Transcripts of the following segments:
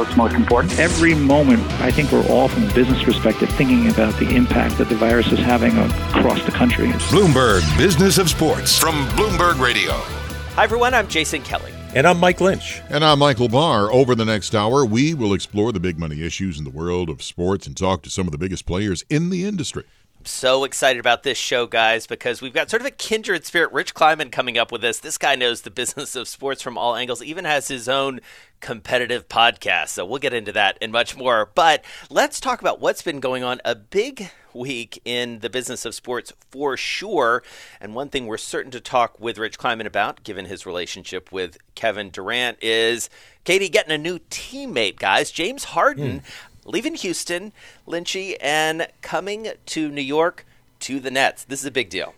what's most important. Every moment, I think we're all, from a business perspective, thinking about the impact that the virus is having across the country. Bloomberg Business of Sports from Bloomberg Radio. Hi, everyone. I'm Jason Kelly. And I'm Mike Lynch. And I'm Michael Barr. Over the next hour, we will explore the big money issues in the world of sports and talk to some of the biggest players in the industry. So excited about this show, guys, because we've got sort of a kindred spirit. Rich Kleiman coming up with us. This guy knows the business of sports from all angles, even has his own competitive podcast. So we'll get into that and much more. But let's talk about what's been going on. A big week in the business of sports for sure. And one thing we're certain to talk with Rich Kleiman about, given his relationship with Kevin Durant, is Katie getting a new teammate, guys. James Harden. Mm leaving Houston, Lynchy, and coming to New York to the Nets. This is a big deal.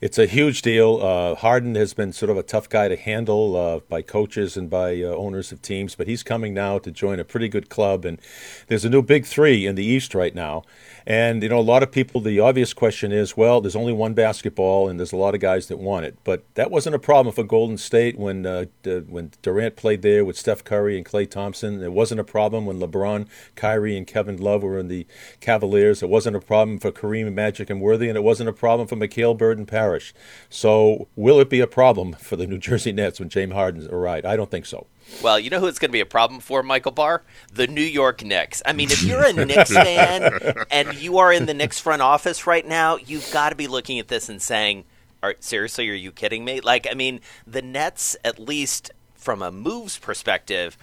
It's a huge deal. Uh, Harden has been sort of a tough guy to handle uh, by coaches and by uh, owners of teams, but he's coming now to join a pretty good club. And there's a new big three in the East right now. And, you know, a lot of people, the obvious question is, well, there's only one basketball and there's a lot of guys that want it. But that wasn't a problem for Golden State when, uh, when Durant played there with Steph Curry and Klay Thompson. It wasn't a problem when LeBron, Kyrie, and Kevin Love were in the Cavaliers. It wasn't a problem for Kareem, Magic, and Worthy. And it wasn't a problem for McHale, Bird, and Parish. So will it be a problem for the New Jersey Nets when James Harden's arrived? I don't think so. Well, you know who it's going to be a problem for, Michael Barr? The New York Knicks. I mean, if you're a Knicks fan and you are in the Knicks front office right now, you've got to be looking at this and saying, are, seriously, are you kidding me? Like, I mean, the Nets, at least from a moves perspective,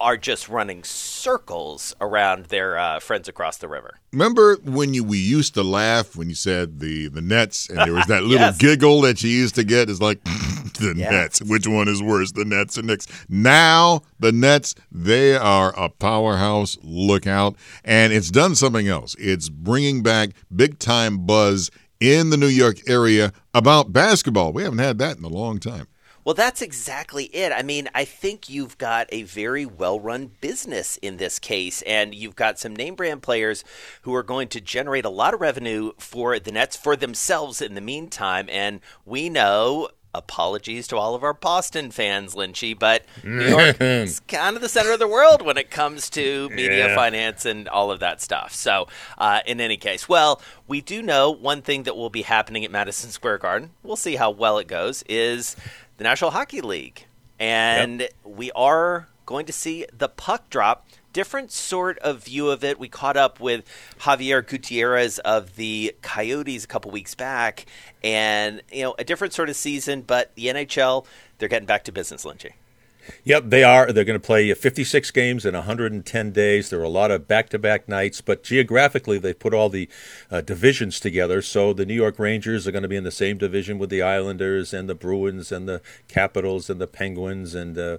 are just running circles around their uh, friends across the river. Remember when you we used to laugh when you said the the Nets, and there was that little yes. giggle that you used to get is like the. Nets. Which one is worse, the Nets or Knicks? Now the Nets, they are a powerhouse. Look out! And it's done something else. It's bringing back big time buzz in the New York area about basketball. We haven't had that in a long time. Well, that's exactly it. I mean, I think you've got a very well run business in this case, and you've got some name brand players who are going to generate a lot of revenue for the Nets for themselves in the meantime. And we know apologies to all of our Boston fans, Lynchy, but New York is kind of the center of the world when it comes to media, yeah. finance, and all of that stuff. So, uh, in any case, well, we do know one thing that will be happening at Madison Square Garden. We'll see how well it goes. Is the National Hockey League. And yep. we are going to see the puck drop. Different sort of view of it. We caught up with Javier Gutierrez of the Coyotes a couple weeks back, and you know a different sort of season. But the NHL, they're getting back to business, Lynchy. Yep, they are. They're going to play 56 games in 110 days. There are a lot of back-to-back nights, but geographically they put all the uh, divisions together. So the New York Rangers are going to be in the same division with the Islanders and the Bruins and the Capitals and the Penguins and uh,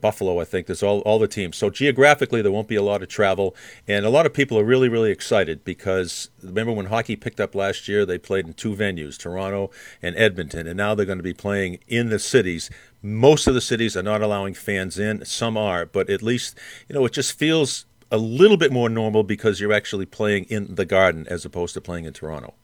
Buffalo. I think there's all all the teams. So geographically there won't be a lot of travel, and a lot of people are really really excited because remember when hockey picked up last year, they played in two venues, Toronto and Edmonton, and now they're going to be playing in the cities most of the cities are not allowing fans in. Some are, but at least you know it just feels a little bit more normal because you're actually playing in the Garden as opposed to playing in Toronto.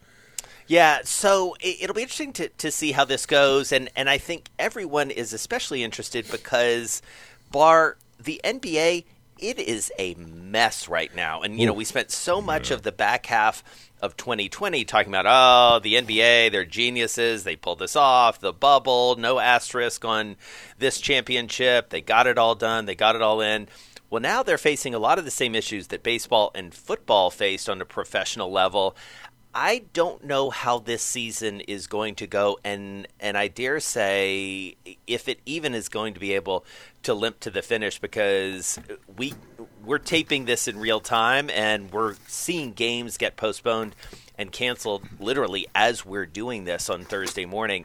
Yeah, so it'll be interesting to, to see how this goes, and and I think everyone is especially interested because bar the NBA it is a mess right now, and you know we spent so much of the back half of 2020 talking about oh the NBA they're geniuses they pulled this off the bubble no asterisk on this championship they got it all done they got it all in. Well now they're facing a lot of the same issues that baseball and football faced on a professional level. I don't know how this season is going to go, and and I dare say if it even is going to be able to limp to the finish because we we're taping this in real time and we're seeing games get postponed and canceled literally as we're doing this on Thursday morning.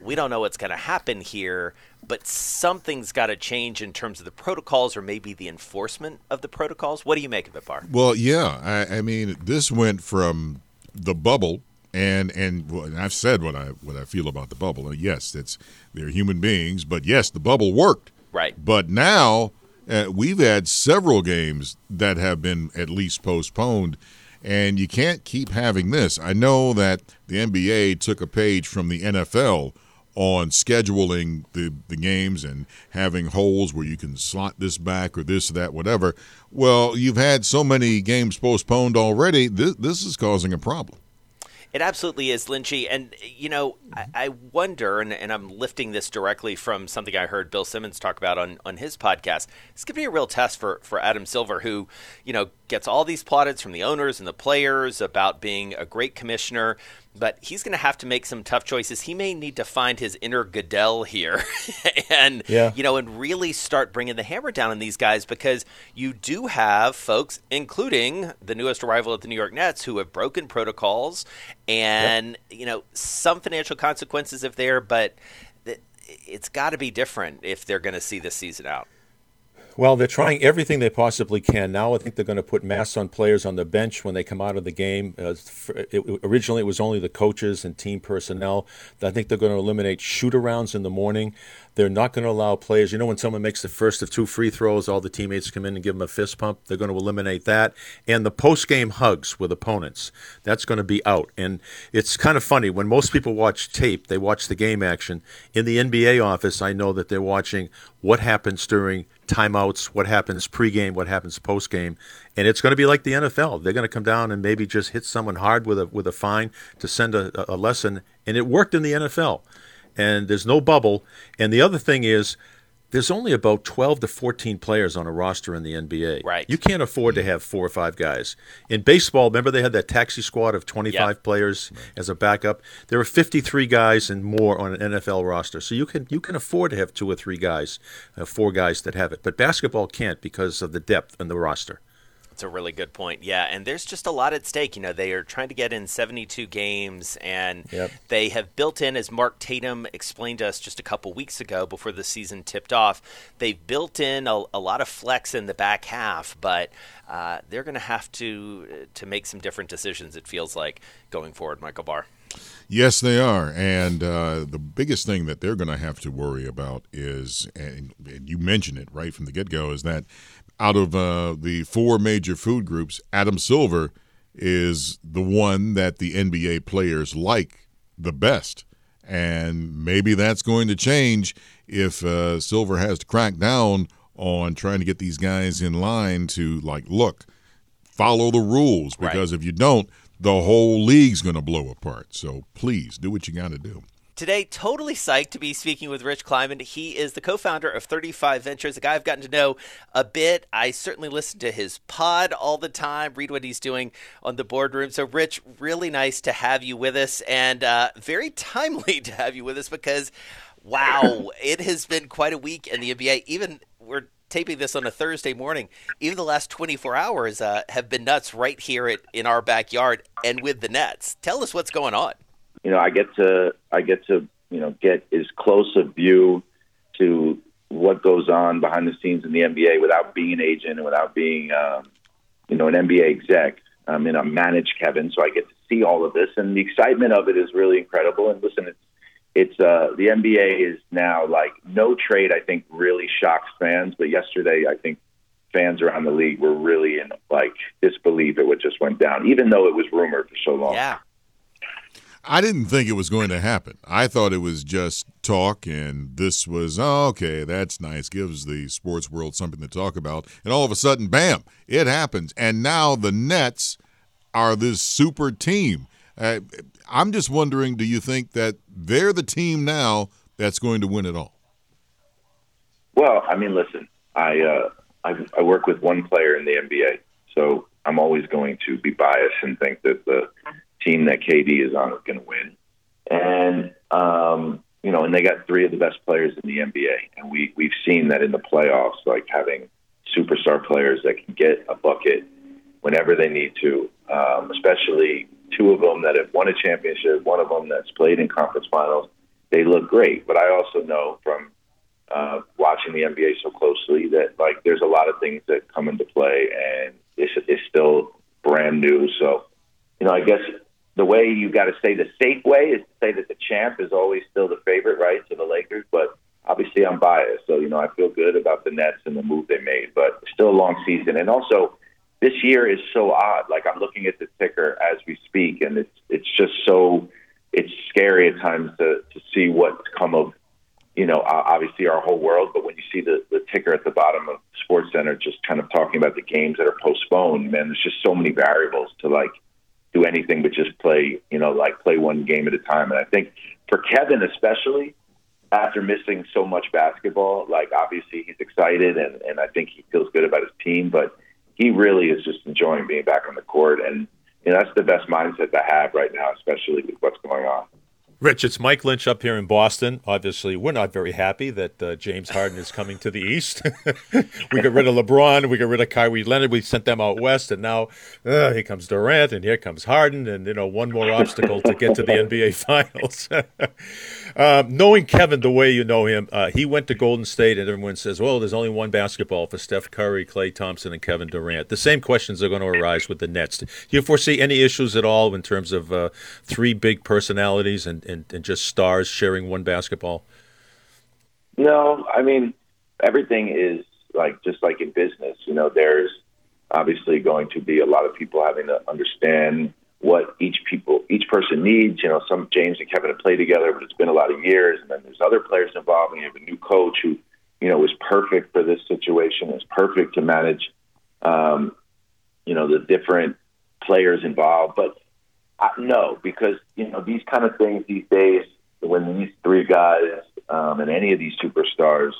We don't know what's going to happen here, but something's got to change in terms of the protocols or maybe the enforcement of the protocols. What do you make of it, Barr? Well, yeah, I, I mean, this went from the bubble. And and well, I've said what I what I feel about the bubble. Yes, it's they're human beings, but yes, the bubble worked. Right. But now uh, we've had several games that have been at least postponed, and you can't keep having this. I know that the NBA took a page from the NFL on scheduling the, the games and having holes where you can slot this back or this or that, whatever. Well, you've had so many games postponed already, this, this is causing a problem. It absolutely is, Lynchy. And, you know, I, mm-hmm. I wonder, and, and, I'm lifting this directly from something I heard Bill Simmons talk about on, on his podcast. It's going to be a real test for, for Adam Silver, who, you know, gets all these plaudits from the owners and the players about being a great commissioner but he's going to have to make some tough choices. He may need to find his inner Goodell here, and yeah. you know, and really start bringing the hammer down on these guys because you do have folks, including the newest arrival at the New York Nets, who have broken protocols, and yep. you know, some financial consequences if there, but it's got to be different if they're going to see this season out. Well, they're trying everything they possibly can. Now I think they're going to put masks on players on the bench when they come out of the game. Uh, it, originally, it was only the coaches and team personnel. I think they're going to eliminate shoot arounds in the morning. They're not going to allow players. You know, when someone makes the first of two free throws, all the teammates come in and give them a fist pump. They're going to eliminate that. And the post game hugs with opponents, that's going to be out. And it's kind of funny. When most people watch tape, they watch the game action. In the NBA office, I know that they're watching what happens during timeouts, what happens pregame, what happens postgame, and it's going to be like the NFL. They're going to come down and maybe just hit someone hard with a with a fine to send a, a lesson, and it worked in the NFL and there's no bubble. And the other thing is, there's only about 12 to 14 players on a roster in the NBA. Right. You can't afford to have four or five guys. In baseball, remember they had that taxi squad of 25 yep. players as a backup. There are 53 guys and more on an NFL roster. So you can you can afford to have two or three guys, uh, four guys that have it. But basketball can't because of the depth in the roster. It's a really good point. Yeah, and there's just a lot at stake. You know, they are trying to get in 72 games, and yep. they have built in, as Mark Tatum explained to us just a couple weeks ago before the season tipped off, they've built in a, a lot of flex in the back half, but uh, they're going to have to to make some different decisions. It feels like going forward, Michael Barr. Yes, they are. And uh, the biggest thing that they're going to have to worry about is, and, and you mentioned it right from the get go, is that out of uh, the four major food groups, Adam Silver is the one that the NBA players like the best. And maybe that's going to change if uh, Silver has to crack down on trying to get these guys in line to, like, look, follow the rules. Because right. if you don't, the whole league's going to blow apart. So please do what you got to do. Today, totally psyched to be speaking with Rich Kleiman. He is the co founder of 35 Ventures, a guy I've gotten to know a bit. I certainly listen to his pod all the time, read what he's doing on the boardroom. So, Rich, really nice to have you with us and uh, very timely to have you with us because, wow, it has been quite a week in the NBA. Even we're taping this on a Thursday morning. Even the last 24 hours uh, have been nuts right here at, in our backyard and with the Nets. Tell us what's going on you know, I get to I get to you know get as close a view to what goes on behind the scenes in the NBA without being an agent and without being um, you know an NBA exec. I'm in a managed Kevin, so I get to see all of this, and the excitement of it is really incredible. And listen, it's it's uh, the NBA is now like no trade. I think really shocks fans, but yesterday I think fans around the league were really in like disbelief at what just went down, even though it was rumored for so long. Yeah. I didn't think it was going to happen. I thought it was just talk, and this was, oh, okay, that's nice. Gives the sports world something to talk about. And all of a sudden, bam, it happens. And now the Nets are this super team. Uh, I'm just wondering do you think that they're the team now that's going to win it all? Well, I mean, listen, I, uh, I, I work with one player in the NBA, so I'm always going to be biased and think that the team that KD is on is going to win. And um, you know, and they got three of the best players in the NBA, and we we've seen that in the playoffs, like having superstar players that can get a bucket whenever they need to. Um, especially two of them that have won a championship, one of them that's played in conference finals. They look great, but I also know from uh, watching the NBA so closely that like there's a lot of things that come into play, and it's, it's still brand new. So, you know, I guess the way you got to say the safe way is to say that the champ is always still the favorite, right, to the Lakers. But obviously, I'm biased, so you know I feel good about the Nets and the move they made. But still a long season, and also this year is so odd. Like I'm looking at the ticker as we speak, and it's it's just so it's scary at times to to see what's come of you know, obviously our whole world. But when you see the, the ticker at the bottom of Sports Center, just kind of talking about the games that are postponed, man, there's just so many variables to like do anything but just play, you know, like play one game at a time. And I think for Kevin, especially after missing so much basketball, like obviously he's excited and, and I think he feels good about his team, but he really is just enjoying being back on the court. And, you know, that's the best mindset to have right now, especially with what's going on. Rich, it's Mike Lynch up here in Boston. Obviously, we're not very happy that uh, James Harden is coming to the East. we got rid of LeBron, we got rid of Kawhi Leonard, we sent them out west, and now uh, here comes Durant, and here comes Harden, and you know one more obstacle to get to the NBA Finals. Um, knowing Kevin the way you know him, uh, he went to Golden State, and everyone says, "Well, there's only one basketball for Steph Curry, Klay Thompson, and Kevin Durant." The same questions are going to arise with the Nets. Do you foresee any issues at all in terms of uh, three big personalities and, and, and just stars sharing one basketball? No, I mean everything is like just like in business. You know, there's obviously going to be a lot of people having to understand what each people each person needs. You know, some James and Kevin have played together, but it's been a lot of years, and then there's other players involved, and you have a new coach who, you know, is perfect for this situation, is perfect to manage, um, you know, the different players involved. But I, no, because you know these kind of things these days, when these three guys um, and any of these superstars,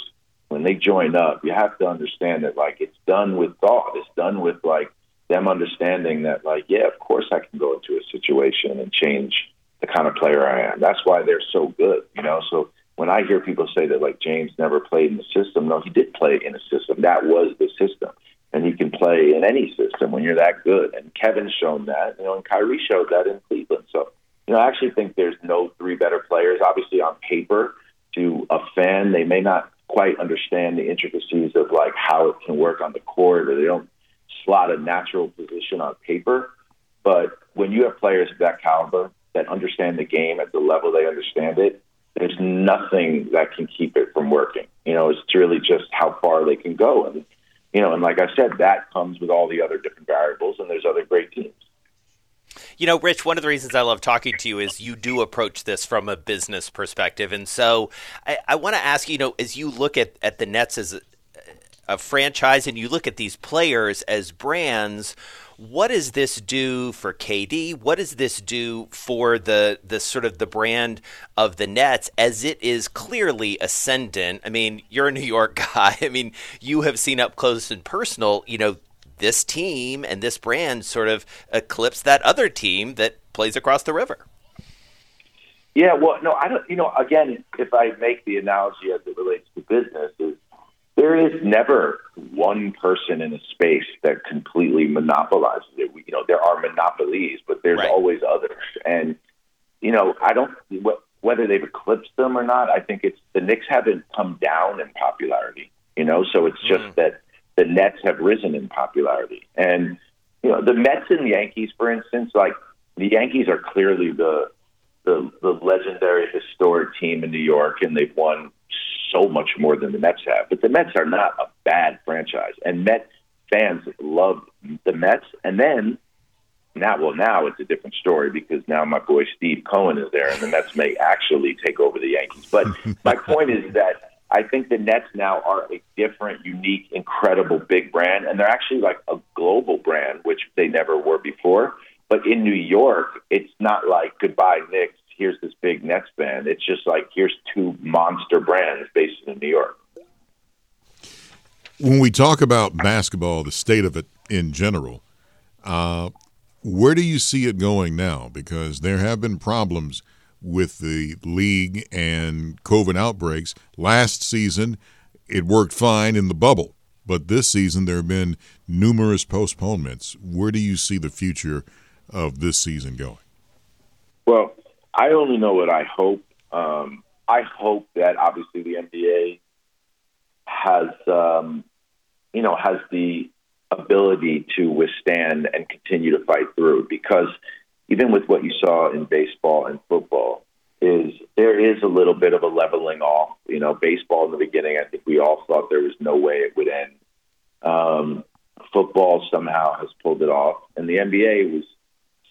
when they join up, you have to understand that like it's done with thought. It's done with like them understanding that, like, yeah, of course I can go into a situation and change the kind of player I am. That's why they're so good, you know. So when I hear people say that, like, James never played in the system, no, he did play in a system. That was the system. And he can play in any system when you're that good. And Kevin's shown that, you know, and Kyrie showed that in Cleveland. So, you know, I actually think there's no three better players. Obviously, on paper, to a fan, they may not quite understand the intricacies of like how it can work on the court, or they don't slot a natural position on paper. But when you have players of that caliber that understand the game at the level they understand it, there's nothing that can keep it from working. You know, it's really just how far they can go. And, you know, and like I said, that comes with all the other different variables, and there's other great teams. You know, Rich, one of the reasons I love talking to you is you do approach this from a business perspective. And so I, I want to ask you, you know, as you look at, at the Nets as a franchise and you look at these players as brands, what does this do for KD? What does this do for the the sort of the brand of the Nets as it is clearly ascendant? I mean, you're a New York guy. I mean, you have seen up close and personal, you know, this team and this brand sort of eclipse that other team that plays across the river. Yeah, well, no, I don't. You know, again, if I make the analogy as it relates to business, is there is never one person in a space that completely monopolizes it. We, You know, there are monopolies, but there's right. always others. And you know, I don't whether they've eclipsed them or not. I think it's the Knicks haven't come down in popularity. You know, so it's just mm. that the Nets have risen in popularity. And you know, the Mets and the Yankees, for instance, like the Yankees are clearly the the, the legendary historic team in New York, and they've won so much more than the Mets have. But the Mets are not a bad franchise, and Met fans love the Mets. And then now, well, now it's a different story because now my boy Steve Cohen is there, and the Mets may actually take over the Yankees. But my point is that I think the Nets now are a different, unique, incredible big brand, and they're actually like a global brand, which they never were before. But in New York, it's not like goodbye Knicks here's this big Nets band. It's just like here's two monster brands based in New York. When we talk about basketball, the state of it in general, uh, where do you see it going now? Because there have been problems with the league and COVID outbreaks. Last season, it worked fine in the bubble, but this season there have been numerous postponements. Where do you see the future of this season going? Well, I only know what I hope. Um, I hope that obviously the NBA has um, you know has the ability to withstand and continue to fight through because even with what you saw in baseball and football is there is a little bit of a leveling off. You know, baseball in the beginning, I think we all thought there was no way it would end. Um, football somehow has pulled it off, and the NBA was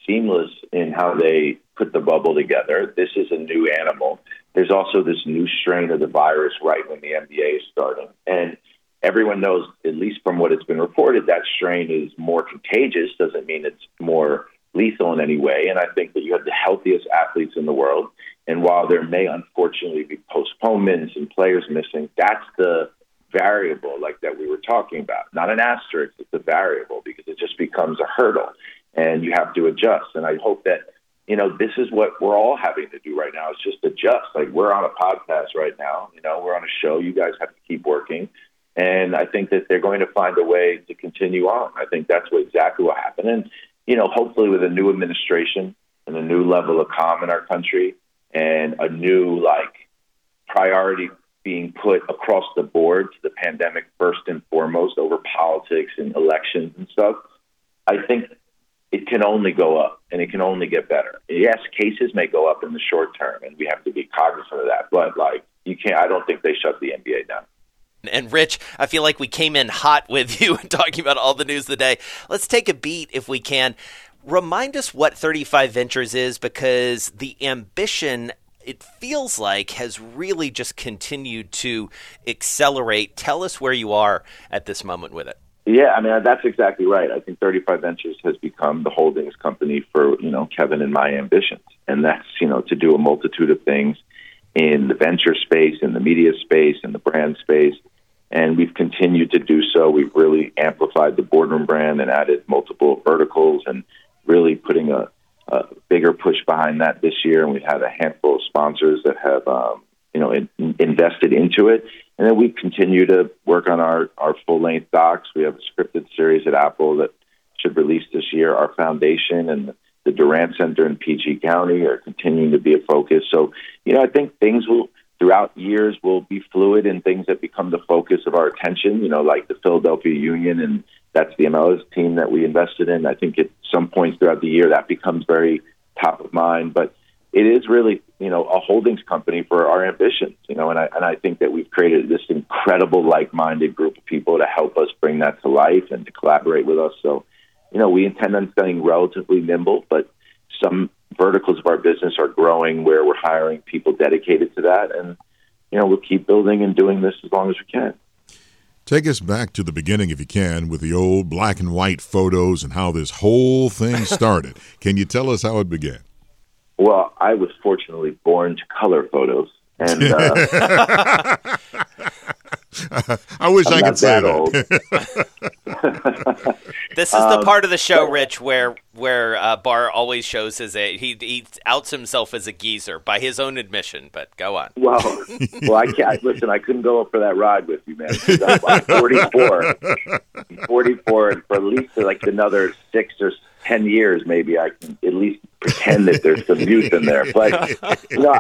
seamless in how they put the bubble together. This is a new animal. There's also this new strain of the virus right when the NBA is starting, and everyone knows, at least from what has been reported, that strain is more contagious. Doesn't mean it's more lethal in any way. And I think that you have the healthiest athletes in the world. And while there may unfortunately be postponements and players missing, that's the variable like that we were talking about. Not an asterisk, it's a variable because it just becomes a hurdle and you have to adjust. And I hope that, you know, this is what we're all having to do right now is just adjust. Like we're on a podcast right now, you know, we're on a show. You guys have to keep working. And I think that they're going to find a way to continue on. I think that's what exactly what happened. And, you know, hopefully with a new administration and a new level of calm in our country and a new like priority being put across the board to the pandemic first and foremost over politics and elections and stuff, I think it can only go up and it can only get better. Yes, cases may go up in the short term and we have to be cognizant of that, but like you can't I don't think they shut the NBA down. And Rich, I feel like we came in hot with you talking about all the news of the day. Let's take a beat if we can. Remind us what 35 Ventures is because the ambition it feels like has really just continued to accelerate. Tell us where you are at this moment with it. Yeah, I mean that's exactly right. I think 35 Ventures has become the holdings company for you know Kevin and my ambitions, and that's you know to do a multitude of things in the venture space, in the media space, in the brand space, and we've continued to do so. We've really amplified the boardroom brand and added multiple verticals and really putting a, a bigger push behind that this year. And we've had a handful of sponsors that have, um, you know, in, invested into it. And then we continue to work on our, our full length docs. We have a scripted series at Apple that should release this year. Our foundation and the Durant Center in PG County are continuing to be a focus. So, you know, I think things will throughout years will be fluid and things that become the focus of our attention, you know, like the Philadelphia Union and that's the MLS team that we invested in. I think at some points throughout the year that becomes very top of mind, but it is really, you know, a holdings company for our ambitions, you know, and I and I think that we've created this incredible like-minded group of people to help us bring that to life and to collaborate with us. So, you know, we intend on staying relatively nimble, but some verticals of our business are growing where we're hiring people dedicated to that. And, you know, we'll keep building and doing this as long as we can. Take us back to the beginning, if you can, with the old black and white photos and how this whole thing started. can you tell us how it began? Well, I was fortunately born to color photos. And uh, I wish I'm I could say that. this is the um, part of the show, Rich, where where uh, Barr always shows his age. He he outs himself as a geezer by his own admission. But go on. Well, well, I can't listen. I couldn't go up for that ride with you, man. I'm 44, 44, and for at least like another six or ten years, maybe I can at least pretend that there's some youth in there. But no,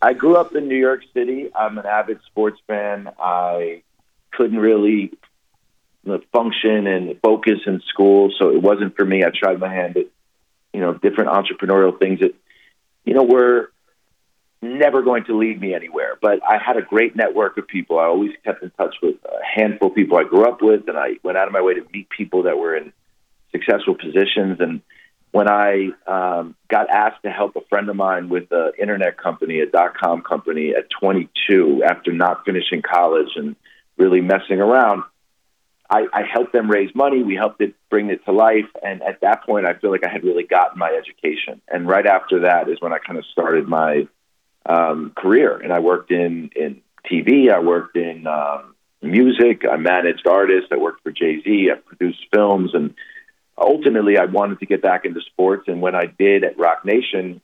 I grew up in New York City. I'm an avid sports fan. I couldn't really function and focus in school, so it wasn't for me. I tried my hand at you know different entrepreneurial things that you know were never going to lead me anywhere. But I had a great network of people. I always kept in touch with a handful of people I grew up with, and I went out of my way to meet people that were in successful positions. And when I um, got asked to help a friend of mine with an internet company, a dot com company, at 22, after not finishing college and really messing around, I, I helped them raise money. We helped it bring it to life. And at that point, I feel like I had really gotten my education. And right after that is when I kind of started my um, career. And I worked in in TV. I worked in um, music. I managed artists. I worked for Jay Z. I produced films and ultimately I wanted to get back into sports. And when I did at Roc Nation,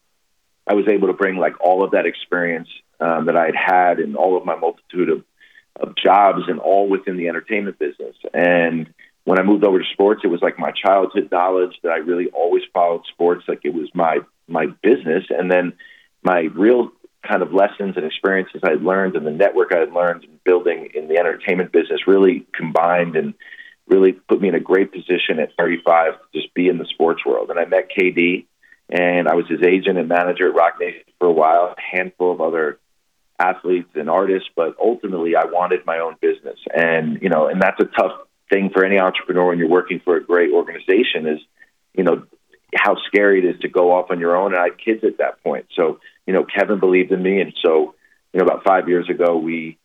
I was able to bring like all of that experience um, that I had had in all of my multitude of, of jobs and all within the entertainment business. And when I moved over to sports, it was like my childhood knowledge that I really always followed sports like it was my my business. And then my real kind of lessons and experiences I had learned and the network I had learned in building in the entertainment business really combined and really put me in a great position at 35 to just be in the sports world. And I met KD, and I was his agent and manager at Roc Nation for a while, a handful of other athletes and artists, but ultimately I wanted my own business. And, you know, and that's a tough thing for any entrepreneur when you're working for a great organization is, you know, how scary it is to go off on your own. And I had kids at that point. So, you know, Kevin believed in me. And so, you know, about five years ago, we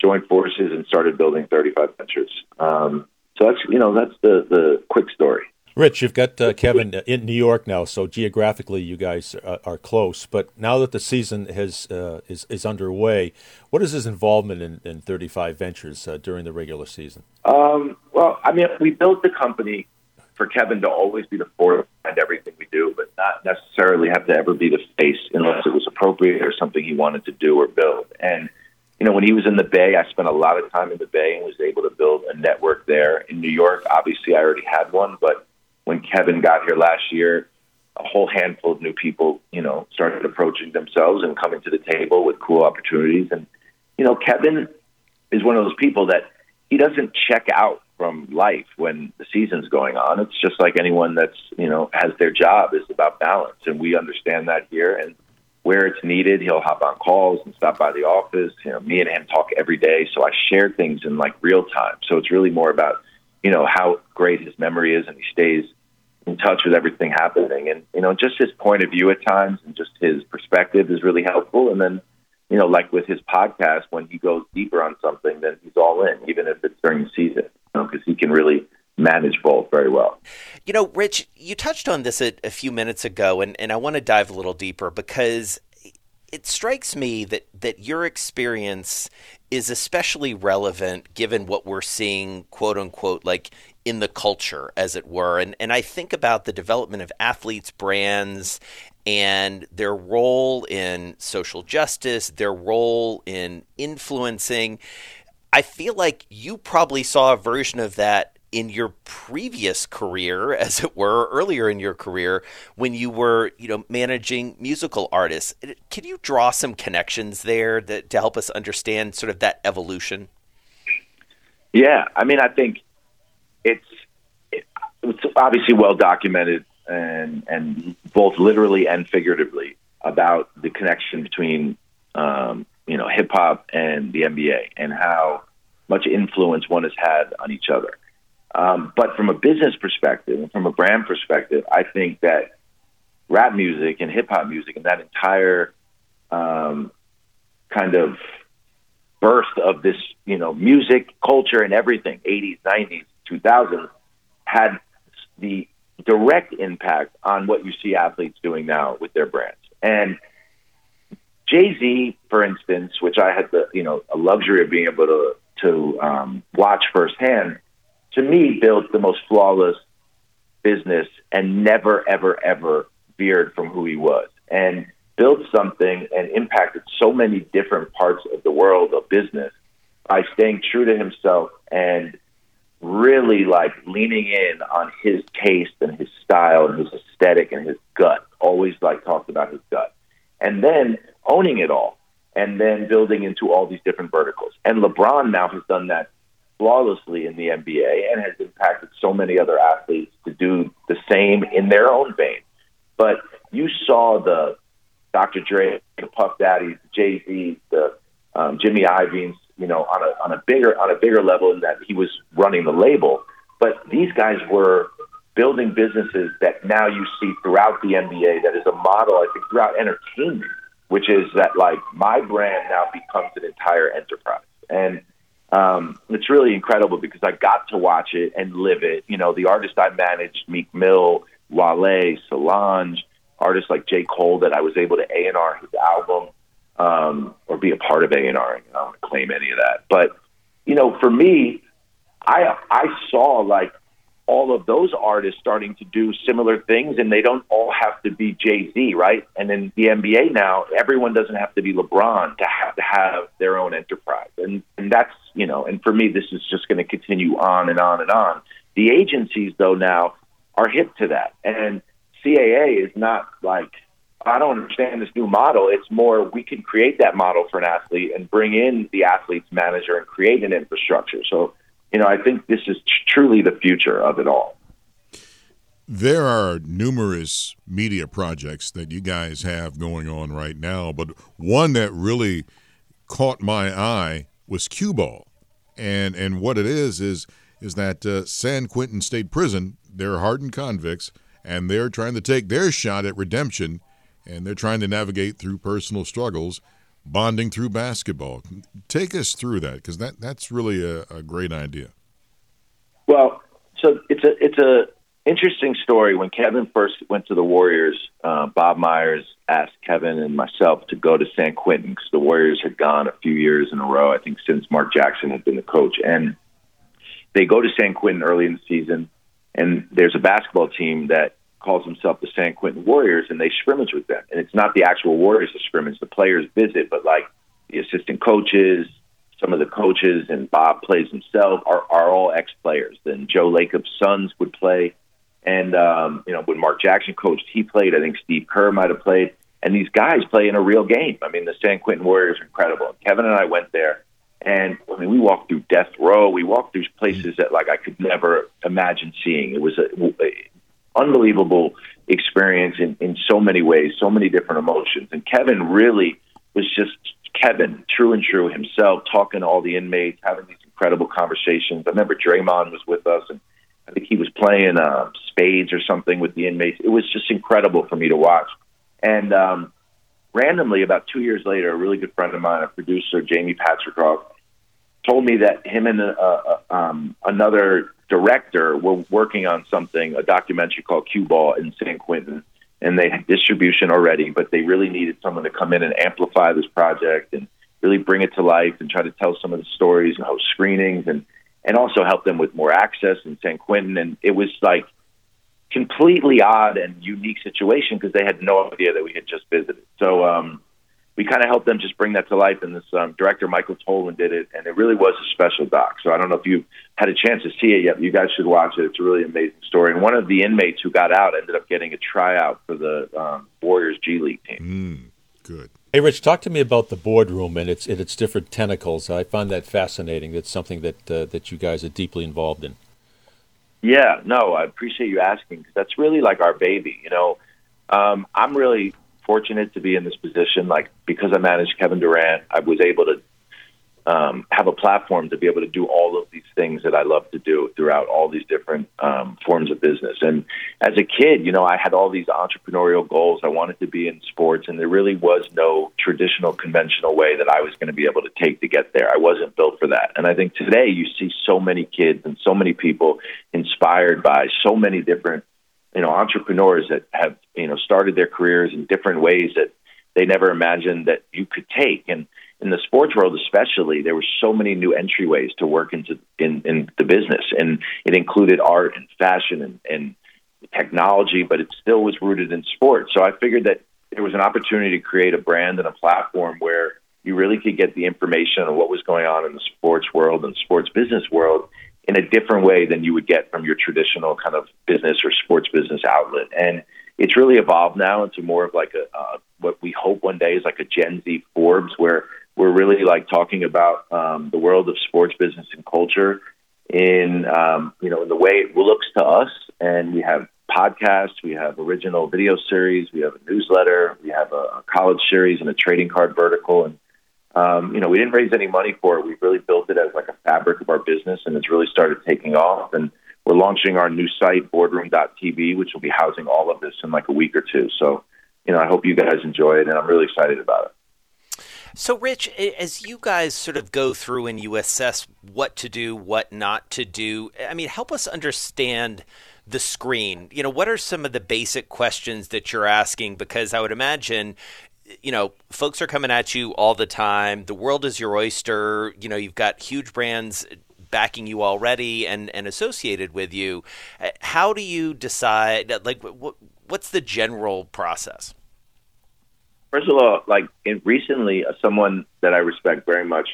joined forces and started building 35 Ventures. Um, so that's, you know, that's the, the quick story. Rich, you've got uh, Kevin in New York now, so geographically you guys are, are close. But now that the season has uh, is is underway, what is his involvement in, in 35 Ventures uh, during the regular season? Um, well, I mean, we built the company for Kevin to always be the forefront behind everything we do, but not necessarily have to ever be the face unless it was appropriate or something he wanted to do or build. And you know, when he was in the Bay, I spent a lot of time in the Bay and was able to build a network there. In New York, obviously, I already had one, but when Kevin got here last year, a whole handful of new people, you know, started approaching themselves and coming to the table with cool opportunities. And, you know, Kevin is one of those people that he doesn't check out from life when the season's going on. It's just like anyone that's, you know, has their job is about balance. And we understand that here. And where it's needed, he'll hop on calls and stop by the office. You know, me and him talk every day. So I share things in like real time. So it's really more about, you know, how great his memory is and he stays in touch with everything happening. And, you know, just his point of view at times and just his perspective is really helpful. And then, you know, like with his podcast, when he goes deeper on something, then he's all in, even if it's during the season, you know, because he can really manage both very well. You know, Rich, you touched on this a, a few minutes ago, and, and I want to dive a little deeper because it strikes me that, that your experience is especially relevant given what we're seeing, quote unquote, like in the culture, as it were. And, and I think about the development of athletes' brands and their role in social justice, their role in influencing. I feel like you probably saw a version of that in your previous career, as it were, earlier in your career, when you were, you know, managing musical artists. Can you draw some connections there that, to help us understand sort of that evolution? Yeah, I mean, I think it's it's obviously well documented and and both literally and figuratively about the connection between um, you know hip hop and the NBA and how much influence one has had on each other. Um, but from a business perspective and from a brand perspective, I think that rap music and hip hop music and that entire um, kind of burst of this, you know, music culture and everything, 80s, 90s, 2000s, had the direct impact on what you see athletes doing now with their brands. And Jay Z, for instance, which I had the you know a luxury of being able to to um, watch firsthand, to me, built the most flawless business and never, ever, ever veered from who he was and built something and impacted so many different parts of the world of business by staying true to himself and really like leaning in on his taste and his style and his aesthetic and his gut. Always like talked about his gut. And then owning it all and then building into all these different verticals. And LeBron now has done that flawlessly in the NBA and has impacted so many other athletes to do the same in their own vein. But you saw the Dr. Dre, the Puff Daddy, the Jay Z, the um, Jimmy Iovine's, you know, on a on a bigger on a bigger level in that he was running the label. But these guys were building businesses that now you see throughout the NBA. That is a model, I think, throughout entertainment, which is that like my brand now becomes an entire enterprise and um, it's really incredible because I got to watch it and live it. You know, the artists I managed, Meek Mill, Wale, Solange, artists like J. Cole that I was able to A and R his album um, or be a part of A and R. I don't claim any of that, but you know, for me, I I saw like all of those artists starting to do similar things, and they don't all have to be Jay Z, right? And in the NBA now, everyone doesn't have to be LeBron to have to have their own enterprise, and and that's you know, and for me, this is just going to continue on and on and on. The agencies, though, now are hip to that, and CAA is not like I don't understand this new model. It's more we can create that model for an athlete and bring in the athlete's manager and create an infrastructure. So, you know, I think this is truly the future of it all. There are numerous media projects that you guys have going on right now, but one that really caught my eye was Q Ball, and and what it is is is that uh, San Quentin State Prison they're hardened convicts and they're trying to take their shot at redemption, and they're trying to navigate through personal struggles, bonding through basketball. Take us through that because that that's really a, a great idea. Well, so it's a it's a interesting story. When Kevin first went to the Warriors, uh, Bob Myers asked Kevin and myself to go to San Quentin because the Warriors had gone a few years in a row. I think since Mark Jackson had been the coach, and they go to San Quentin early in the season, and there's a basketball team that calls himself the San Quentin Warriors, and they scrimmage with them. And it's not the actual Warriors that scrimmage; the players visit, but like the assistant coaches, some of the coaches, and Bob plays himself are, are all ex players. Then Joe Lacob's sons would play and um, you know, when Mark Jackson coached, he played. I think Steve Kerr might have played. And these guys play in a real game. I mean, the San Quentin Warriors are incredible. Kevin and I went there, and I mean, we walked through death row. We walked through places that like I could never imagine seeing. It was a, a unbelievable experience in, in so many ways, so many different emotions. And Kevin really was just Kevin, true and true himself, talking to all the inmates, having these incredible conversations. I remember Draymond was with us, and I think he was playing uh, spades or something with the inmates. It was just incredible for me to watch. And um, randomly, about two years later, a really good friend of mine, a producer, Jamie Patricof, told me that him and uh, uh, um, another director were working on something, a documentary called Q Ball in San Quentin. And they had distribution already, but they really needed someone to come in and amplify this project and really bring it to life and try to tell some of the stories and host screenings and and also help them with more access in San Quentin. And it was like completely odd and unique situation because they had no idea that we had just visited. So um, we kind of helped them just bring that to life. And this um, director, Michael Tolajian, did it, and it really was a special doc. So I don't know if you've had a chance to see it yet. but You guys should watch it. It's a really amazing story. And one of the inmates who got out ended up getting a tryout for the um, Warriors G League team. Mm, good. Hey, Rich, talk to me about the boardroom and its its different tentacles. I find that fascinating. That's something that uh, that you guys are deeply involved in. Yeah, no, I appreciate you asking because that's really like our baby. You know, um, I'm really fortunate to be in this position. Like because I managed Kevin Durant, I was able to um, have a platform to be able to do all of these things that I love to do throughout all these different um, forms of business. And as a kid, you know, I had all these entrepreneurial goals. I wanted to be in sports, and there really was no traditional, conventional way that I was going to be able to take to get there. I wasn't built for that. And I think today you see so many kids and so many people inspired by so many different, you know, entrepreneurs that have, you know, started their careers in different ways that they never imagined that you could take. And in the sports world especially there were so many new entryways to work into in, in the business and it included art and fashion and, and technology but it still was rooted in sports so i figured that there was an opportunity to create a brand and a platform where you really could get the information on what was going on in the sports world and sports business world in a different way than you would get from your traditional kind of business or sports business outlet. And it's really evolved now into more of like a uh, what we hope one day is like a Gen Z Forbes, where we're really like talking about um, the world of sports business and culture in um, you know in the way it looks to us. And we have podcasts we have original video series we have a newsletter we have a, a college series and a trading card vertical. And um, you know we didn't raise any money for it we really built it as like a fabric of our business and it's really started taking off and we're launching our new site boardroom.tv which will be housing all of this in like a week or two so you know i hope you guys enjoy it and i'm really excited about it so, Rich, as you guys sort of go through and you assess what to do, what not to do, I mean, help us understand the screen. You know, what are some of the basic questions that you're asking? Because I would imagine, you know, folks are coming at you all the time. The world is your oyster. You know, you've got huge brands backing you already and, and associated with you. How do you decide, like, what, what's the general process? First of all, like in recently, uh, someone that I respect very much,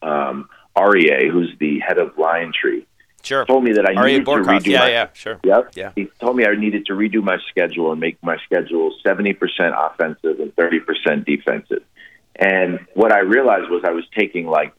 um, Aryeh, who's the head of LionTree, Sure. Told me that I Aryeh needed Bourkoff. to redo Yeah, my yeah, sure. Yep. Yeah. He told me I needed to redo my schedule and make my schedule 70% offensive and 30% defensive. And what I realized was I was taking like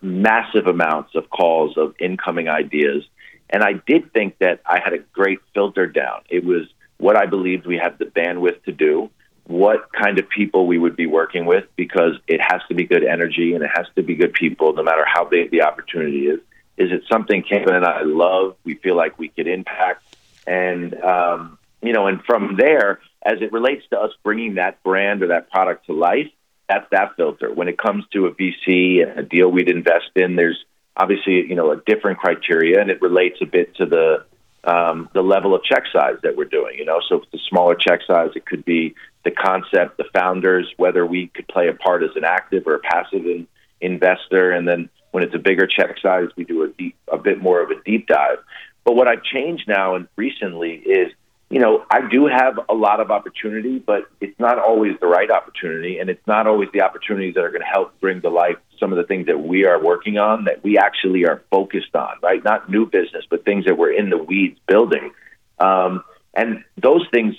massive amounts of calls of incoming ideas. And I did think that I had a great filter down. It was what I believed we had the bandwidth to do, what kind of people we would be working with, because it has to be good energy and it has to be good people, no matter how big the opportunity is. Is it something Kevin and I love? We feel like we could impact, and um, you know, and from there, as it relates to us bringing that brand or that product to life, that's that filter. When it comes to a VC and a deal we'd invest in, there's obviously you know a different criteria, and it relates a bit to the um, the level of check size that we're doing. You know, so a smaller check size, it could be the concept, the founders, whether we could play a part as an active or a passive in, investor, and then when it's a bigger check size, we do a deep, a bit more of a deep dive. But what I've changed now and recently is, you know, I do have a lot of opportunity, but it's not always the right opportunity, and it's not always the opportunities that are going to help bring to life some of the things that we are working on that we actually are focused on, right? Not new business, but things that we're in the weeds building. Um, and those things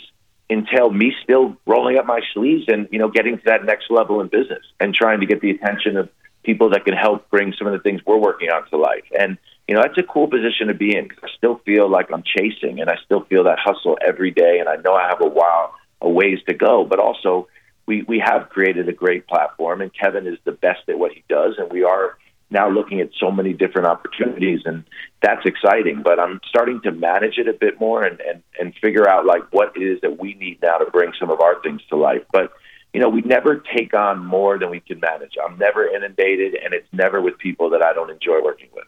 entail me still rolling up my sleeves and you know getting to that next level in business and trying to get the attention of people that can help bring some of the things we're working on to life. And you know that's a cool position to be in because I still feel like I'm chasing and I still feel that hustle every day. And I know I have a while, a ways to go, but also we we have created a great platform and Kevin is the best at what he does, and we are now looking at so many different opportunities and that's exciting but i'm starting to manage it a bit more and, and, and figure out like what it is that we need now to bring some of our things to life but you know we never take on more than we can manage i'm never inundated and it's never with people that i don't enjoy working with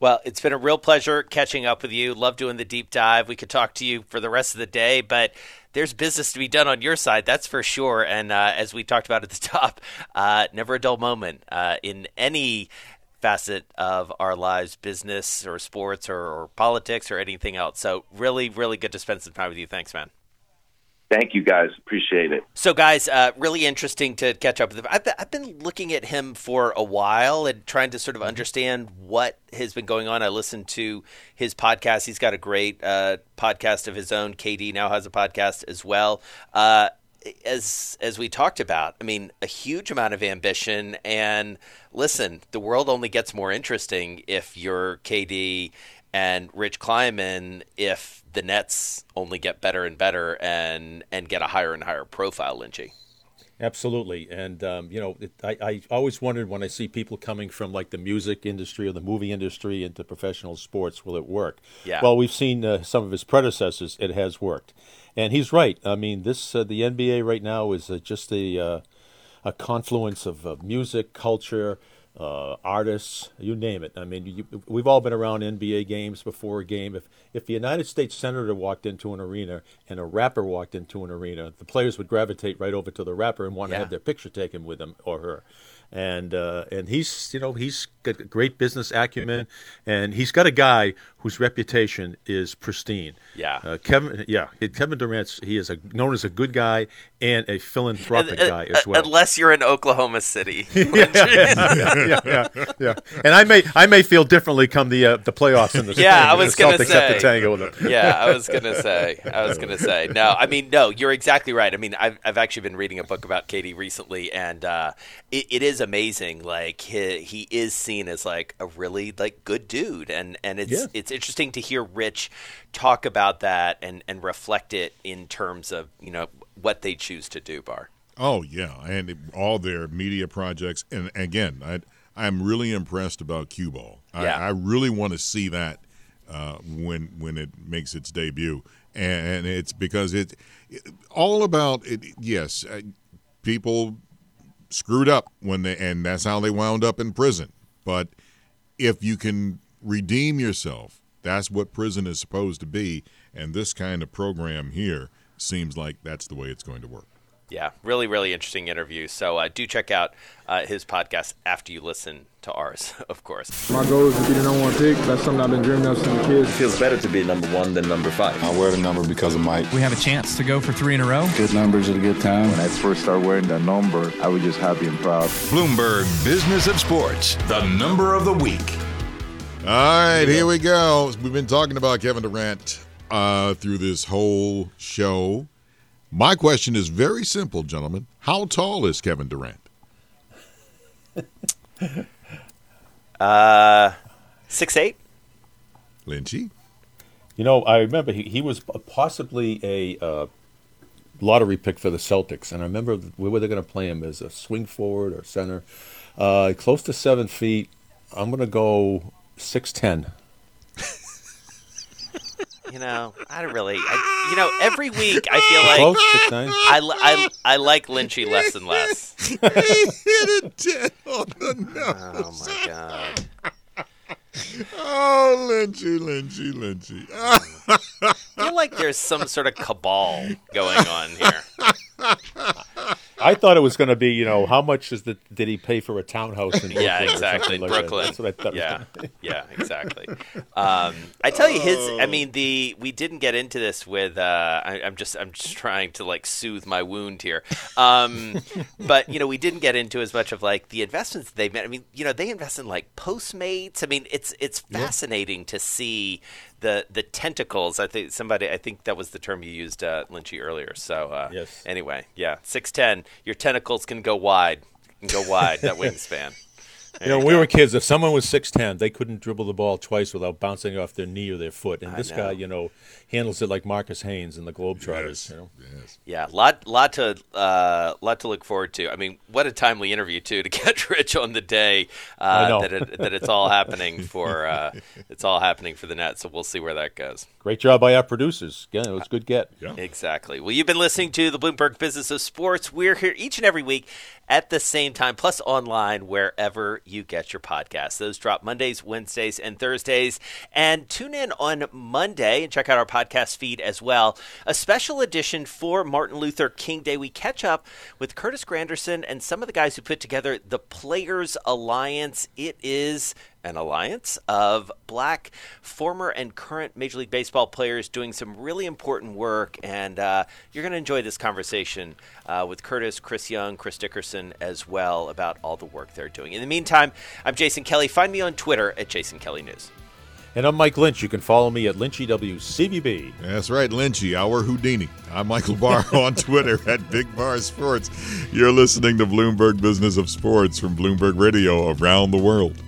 well, it's been a real pleasure catching up with you. Love doing the deep dive. We could talk to you for the rest of the day, but there's business to be done on your side, that's for sure. And uh, as we talked about at the top, uh, never a dull moment uh, in any facet of our lives, business or sports or, or politics or anything else. So, really, really good to spend some time with you. Thanks, man. Thank you, guys. Appreciate it. So, guys, uh, really interesting to catch up with him. I've been, I've been looking at him for a while and trying to sort of understand what has been going on. I listened to his podcast. He's got a great uh, podcast of his own. KD now has a podcast as well. Uh, as as we talked about, I mean, a huge amount of ambition. And listen, the world only gets more interesting if you're KD and Rich Kleiman if the Nets only get better and better and and get a higher and higher profile, Lynchy. Absolutely, and um, you know, it, I, I always wondered when I see people coming from like the music industry or the movie industry into professional sports, will it work? Yeah. Well, we've seen uh, some of his predecessors; it has worked, and he's right. I mean, this uh, the NBA right now is uh, just a uh, a confluence of uh, music, culture, uh, artists, you name it. I mean, you, we've all been around NBA games before a game. If if the United States senator walked into an arena and a rapper walked into an arena, the players would gravitate right over to the rapper and want Yeah. to have their picture taken with him or her. And uh, and he's you know he's got great business acumen, and he's got a guy whose reputation is pristine. Yeah. uh, Kevin. Yeah, Kevin Durant's he is a, known as a good guy and a philanthropic Uh, guy as well. Unless you're in Oklahoma City. yeah, yeah, yeah. And I may I may feel differently come the uh, the playoffs in the. Yeah, I was gonna Celtics say. to tango with them. yeah, I was gonna say. I was gonna say. No, I mean, no. You're exactly right. I mean, I've I've actually been reading a book about KD recently, and uh, it, it is amazing. Like he he is seen as like a really like good dude, and and it's Yeah. it's interesting to hear Rich talk about that and and reflect it in terms of you know what they choose to do. Barr. Oh yeah, and all their media projects. And again, I I'm really impressed about Q Ball. I, Yeah. I really want to see that uh, when when it makes its debut, and it's because it, it all about it. Yes, uh, people screwed up when they, and that's how they wound up in prison. But if you can redeem yourself, that's what prison is supposed to be. And this kind of program here seems like that's the way it's going to work. Yeah, really, really interesting interview. So uh, do check out uh, his podcast after you listen to ours, of course. My goal is to be the number one pick. That's something I've been dreaming of since a kid. It feels better to be number one than number five. I wear the number because of Mike. We have a chance to go for three in a row. Good numbers at a good time. When I first started wearing that number, I was just happy and proud. Bloomberg Business of Sports, the number of the week. All right, here we go. We've been talking about Kevin Durant uh, through this whole show. My question is very simple, gentlemen. How tall is Kevin Durant? Uh, six eight. Lynchy? You know, I remember he, he was possibly a uh, lottery pick for the Celtics, and I remember where were they going to play him as a swing forward or center. Uh, close to seven feet. I'm going to go six ten. You know, I don't really. I, you know, every week I feel like Close, six nine. I, I, I like Lynchy less and less. he hit it dead on the nose. Oh my god. Oh, Lynchy, Lynchy, Lynchy. I feel like there's some sort of cabal going on here. I thought it was going to be, you know, how much is the did he pay for a townhouse in Brooklyn? Yeah, exactly. like that. Brooklyn. That's what I thought. Yeah, yeah, exactly. Um, I tell you, his. I mean, the we didn't get into this with. Uh, I, I'm just I'm just trying to like soothe my wound here. Um, but you know, we didn't get into as much of like the investments they've made. I mean, you know, they invest in like Postmates. I mean, it's it's fascinating to see the the tentacles. I think somebody. I think that was the term you used, uh, Lynchy, earlier. So uh, Yes. Anyway, yeah, six ten. Your tentacles can go wide. Can go wide. that wingspan. You know, when we were kids, if someone was six ten, they couldn't dribble the ball twice without bouncing off their knee or their foot. And I this know. guy, you know, handles it like Marques Haynes in the Globetrotters. You know? Yeah, lot lot to uh, lot to look forward to. I mean, what a timely interview too to catch Rich on the day uh, that it, that it's all happening for uh, it's all happening for the net. So we'll see where that goes. Great job by our producers. Again, it was good get. Exactly. Well, you've been listening to the Bloomberg Business of Sports. We're here each and every week at the same time, plus online wherever you get your podcasts. Those drop Mondays, Wednesdays, and Thursdays. And tune in on Monday and check out our podcast feed as well. A special edition for Martin Luther King Day. We catch up with Curtis Granderson and some of the guys who put together the Players Alliance. It is an alliance of black former and current Major League Baseball players doing some really important work. And uh, you're going to enjoy this conversation uh, with Curtis, Chris Young, Chris Dickerson as well about all the work they're doing. In the meantime, I'm Jason Kelly. Find me on Twitter at Jason Kelly News. And I'm Mike Lynch. You can follow me at LynchyWCVB. That's right, Lynchy, our Houdini. I'm Michael Barr on Twitter at Big Bar Sports. You're listening to Bloomberg Business of Sports from Bloomberg Radio around the world.